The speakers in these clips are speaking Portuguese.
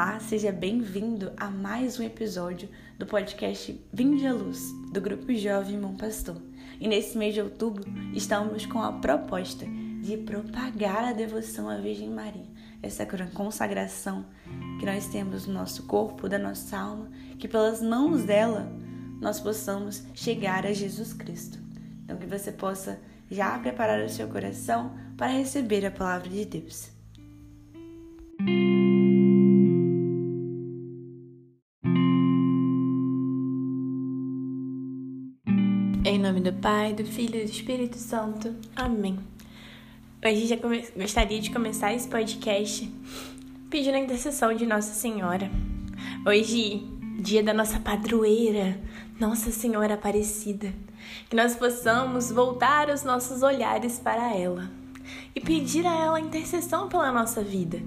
Olá, seja bem-vindo a mais um episódio do podcast Vinde à Luz, do Grupo Jovem Bom Pastor. E nesse mês de outubro estamos com a proposta de propagar a devoção à Virgem Maria, essa consagração que nós temos no nosso corpo, da nossa alma, que pelas mãos dela nós possamos chegar a Jesus Cristo. Então que você possa já preparar o seu coração para receber a palavra de Deus. Nome do Pai, do Filho e do Espírito Santo. Amém. Hoje já come... gostaria de começar esse podcast pedindo a intercessão de Nossa Senhora. Hoje, dia da nossa padroeira, Nossa Senhora Aparecida. Que nós possamos voltar os nossos olhares para ela e pedir a ela intercessão pela nossa vida.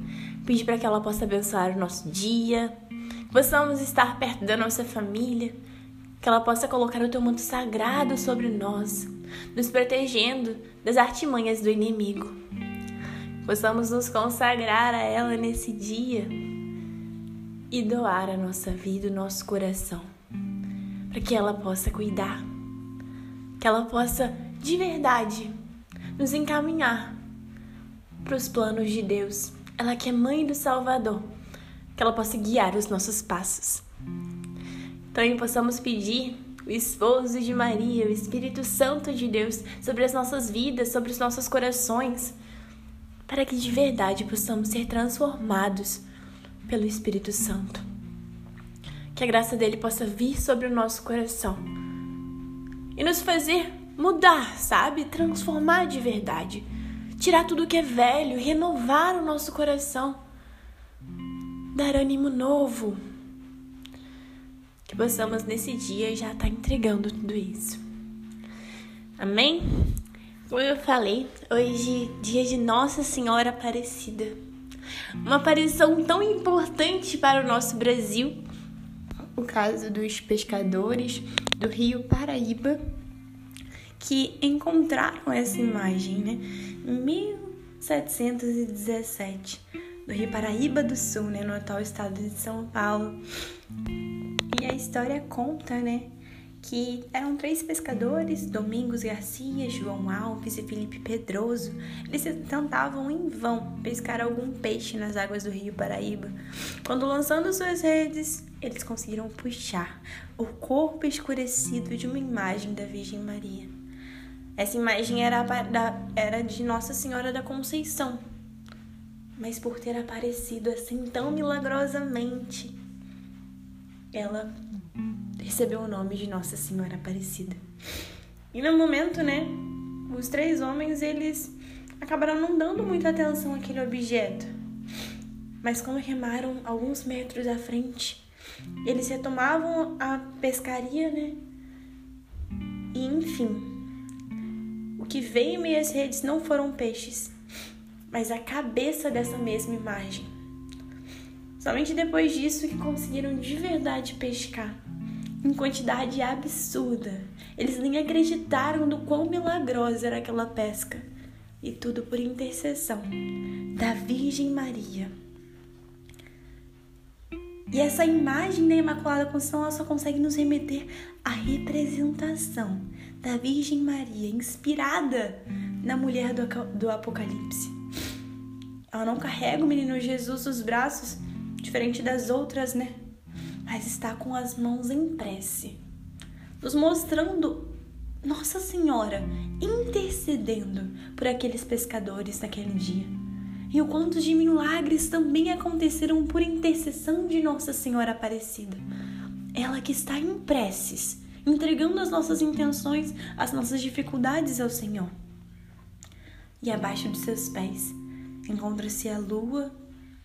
Pedir para que ela possa abençoar o nosso dia, que possamos estar perto da nossa família que ela possa colocar o teu manto sagrado sobre nós, nos protegendo das artimanhas do inimigo. Possamos nos consagrar a ela nesse dia e doar a nossa vida, o nosso coração, para que ela possa cuidar, que ela possa de verdade nos encaminhar para os planos de Deus. Ela que é mãe do Salvador, que ela possa guiar os nossos passos. Também possamos pedir o esposo de Maria, o Espírito Santo de Deus sobre as nossas vidas, sobre os nossos corações, para que de verdade possamos ser transformados pelo Espírito Santo. Que a graça dele possa vir sobre o nosso coração e nos fazer mudar, sabe? Transformar de verdade. Tirar tudo que é velho, renovar o nosso coração, dar ânimo novo, que possamos nesse dia já estar tá entregando tudo isso. Amém? Como eu falei, hoje dia de Nossa Senhora Aparecida. Uma aparição tão importante para o nosso Brasil. O caso dos pescadores do Rio Paraíba que encontraram essa imagem, né? Em 1717, no Rio Paraíba do Sul, né, no atual estado de São Paulo. E a história conta, né, que eram três pescadores, Domingos Garcia, João Alves e Felipe Pedroso. Eles tentavam em vão pescar algum peixe nas águas do Rio Paraíba. Quando lançando suas redes, eles conseguiram puxar o corpo escurecido de uma imagem da Virgem Maria. Essa imagem era, era de Nossa Senhora da Conceição, mas por ter aparecido assim tão milagrosamente, ela recebeu o nome de Nossa Senhora Aparecida. E no momento, né, os três homens eles acabaram não dando muita atenção àquele objeto. Mas quando remaram alguns metros à frente, eles retomavam a pescaria, né? E enfim, o que veio em meio às redes não foram peixes, mas a cabeça dessa mesma imagem. Somente depois disso que conseguiram de verdade pescar, em quantidade absurda. Eles nem acreditaram do quão milagrosa era aquela pesca. E tudo por intercessão da Virgem Maria. E essa imagem da Imaculada Conceição ela só consegue nos remeter à representação da Virgem Maria, inspirada na mulher do, do Apocalipse. Ela não carrega o menino Jesus nos braços, diferente das outras, né? Mas está com as mãos em prece, nos mostrando Nossa Senhora intercedendo por aqueles pescadores naquele dia. E o quanto de milagres também aconteceram por intercessão de Nossa Senhora Aparecida. Ela que está em preces, entregando as nossas intenções, as nossas dificuldades ao Senhor. E abaixo de seus pés encontra-se a lua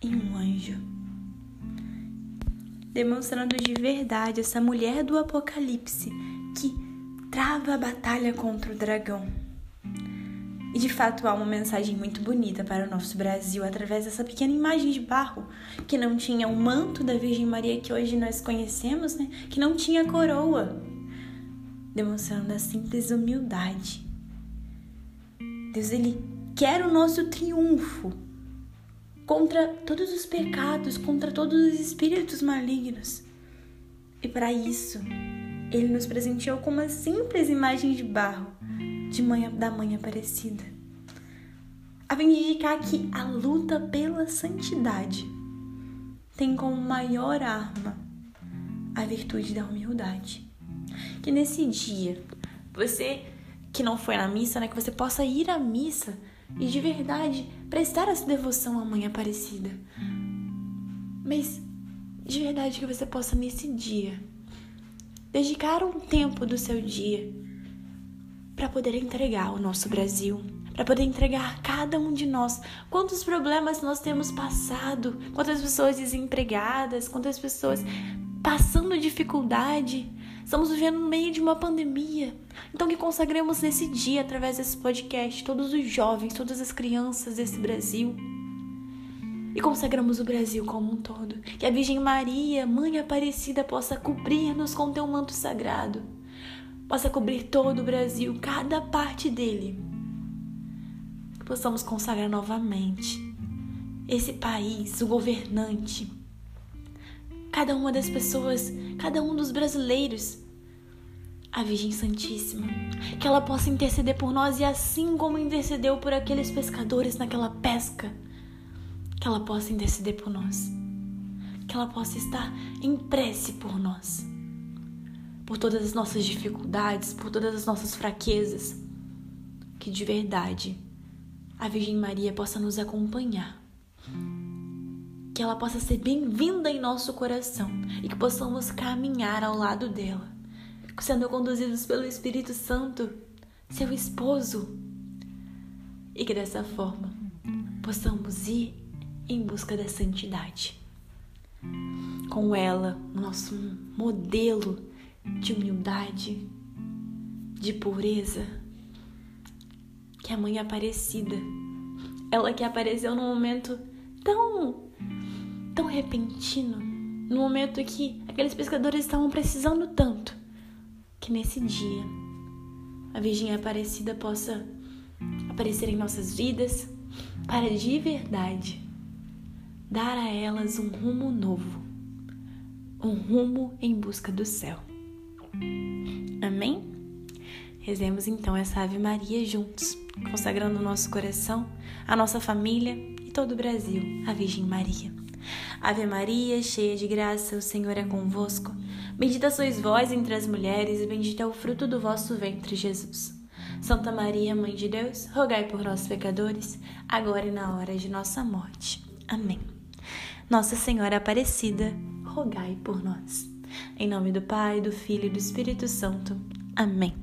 e um anjo demonstrando de verdade essa mulher do Apocalipse que trava a batalha contra o dragão. E de fato há uma mensagem muito bonita para o nosso Brasil através dessa pequena imagem de barro que não tinha o manto da Virgem Maria que hoje nós conhecemos, né? Que não tinha coroa, demonstrando a simples humildade. Deus ele quer o nosso triunfo, contra todos os pecados, contra todos os espíritos malignos. E para isso, ele nos presenteou com uma simples imagem de barro de manhã, da mãe Aparecida, a fim de indicar que a luta pela santidade tem como maior arma a virtude da humildade. Que nesse dia, você que não foi na missa, né, que você possa ir à missa e de verdade prestar essa devoção à Mãe Aparecida. Mas de verdade que você possa nesse dia dedicar um tempo do seu dia para poder entregar o nosso Brasil, para poder entregar cada um de nós. Quantos problemas nós temos passado, quantas pessoas desempregadas, quantas pessoas passando dificuldade. Estamos vivendo no meio de uma pandemia. Então que consagremos nesse dia através desse podcast todos os jovens, todas as crianças desse Brasil. E consagramos o Brasil como um todo. Que a Virgem Maria, Mãe Aparecida, possa cobrir-nos com teu manto sagrado. Possa cobrir todo o Brasil, cada parte dele. Que possamos consagrar novamente esse país, o governante, cada uma das pessoas, cada um dos brasileiros, a Virgem Santíssima, que ela possa interceder por nós e assim como intercedeu por aqueles pescadores naquela pesca, que ela possa interceder por nós, que ela possa estar em prece por nós, por todas as nossas dificuldades, por todas as nossas fraquezas, que de verdade a Virgem Maria possa nos acompanhar que ela possa ser bem-vinda em nosso coração e que possamos caminhar ao lado dela, sendo conduzidos pelo Espírito Santo, seu esposo, e que dessa forma possamos ir em busca da santidade. Com ela, nosso modelo de humildade, de pureza, que a mãe Aparecida, ela que apareceu num momento tão tão repentino, no momento que aqueles pescadores estavam precisando tanto, que nesse dia a Virgem Aparecida possa aparecer em nossas vidas para de verdade dar a elas um rumo novo, um rumo em busca do céu. Amém? Rezemos então essa Ave Maria juntos, consagrando o nosso coração, a nossa família e todo o Brasil à Virgem Maria. Ave Maria, cheia de graça, o Senhor é convosco. Bendita sois vós entre as mulheres, e bendito é o fruto do vosso ventre, Jesus. Santa Maria, Mãe de Deus, rogai por nós, pecadores, agora e na hora de nossa morte. Amém. Nossa Senhora Aparecida, rogai por nós. Em nome do Pai, do Filho e do Espírito Santo. Amém.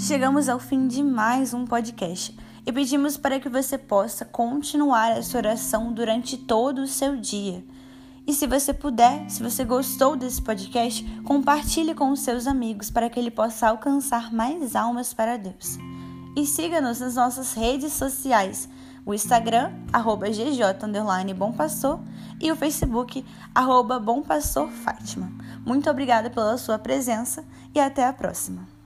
Chegamos ao fim de mais um podcast e pedimos para que você possa continuar essa oração durante todo o seu dia. E se você puder, se você gostou desse podcast, compartilhe com os seus amigos para que ele possa alcançar mais almas para Deus. E siga-nos nas nossas redes sociais, o Instagram, arroba GJ Bom Pastor, e o Facebook, arroba Bom Pastor Fátima. Muito obrigada pela sua presença e até a próxima.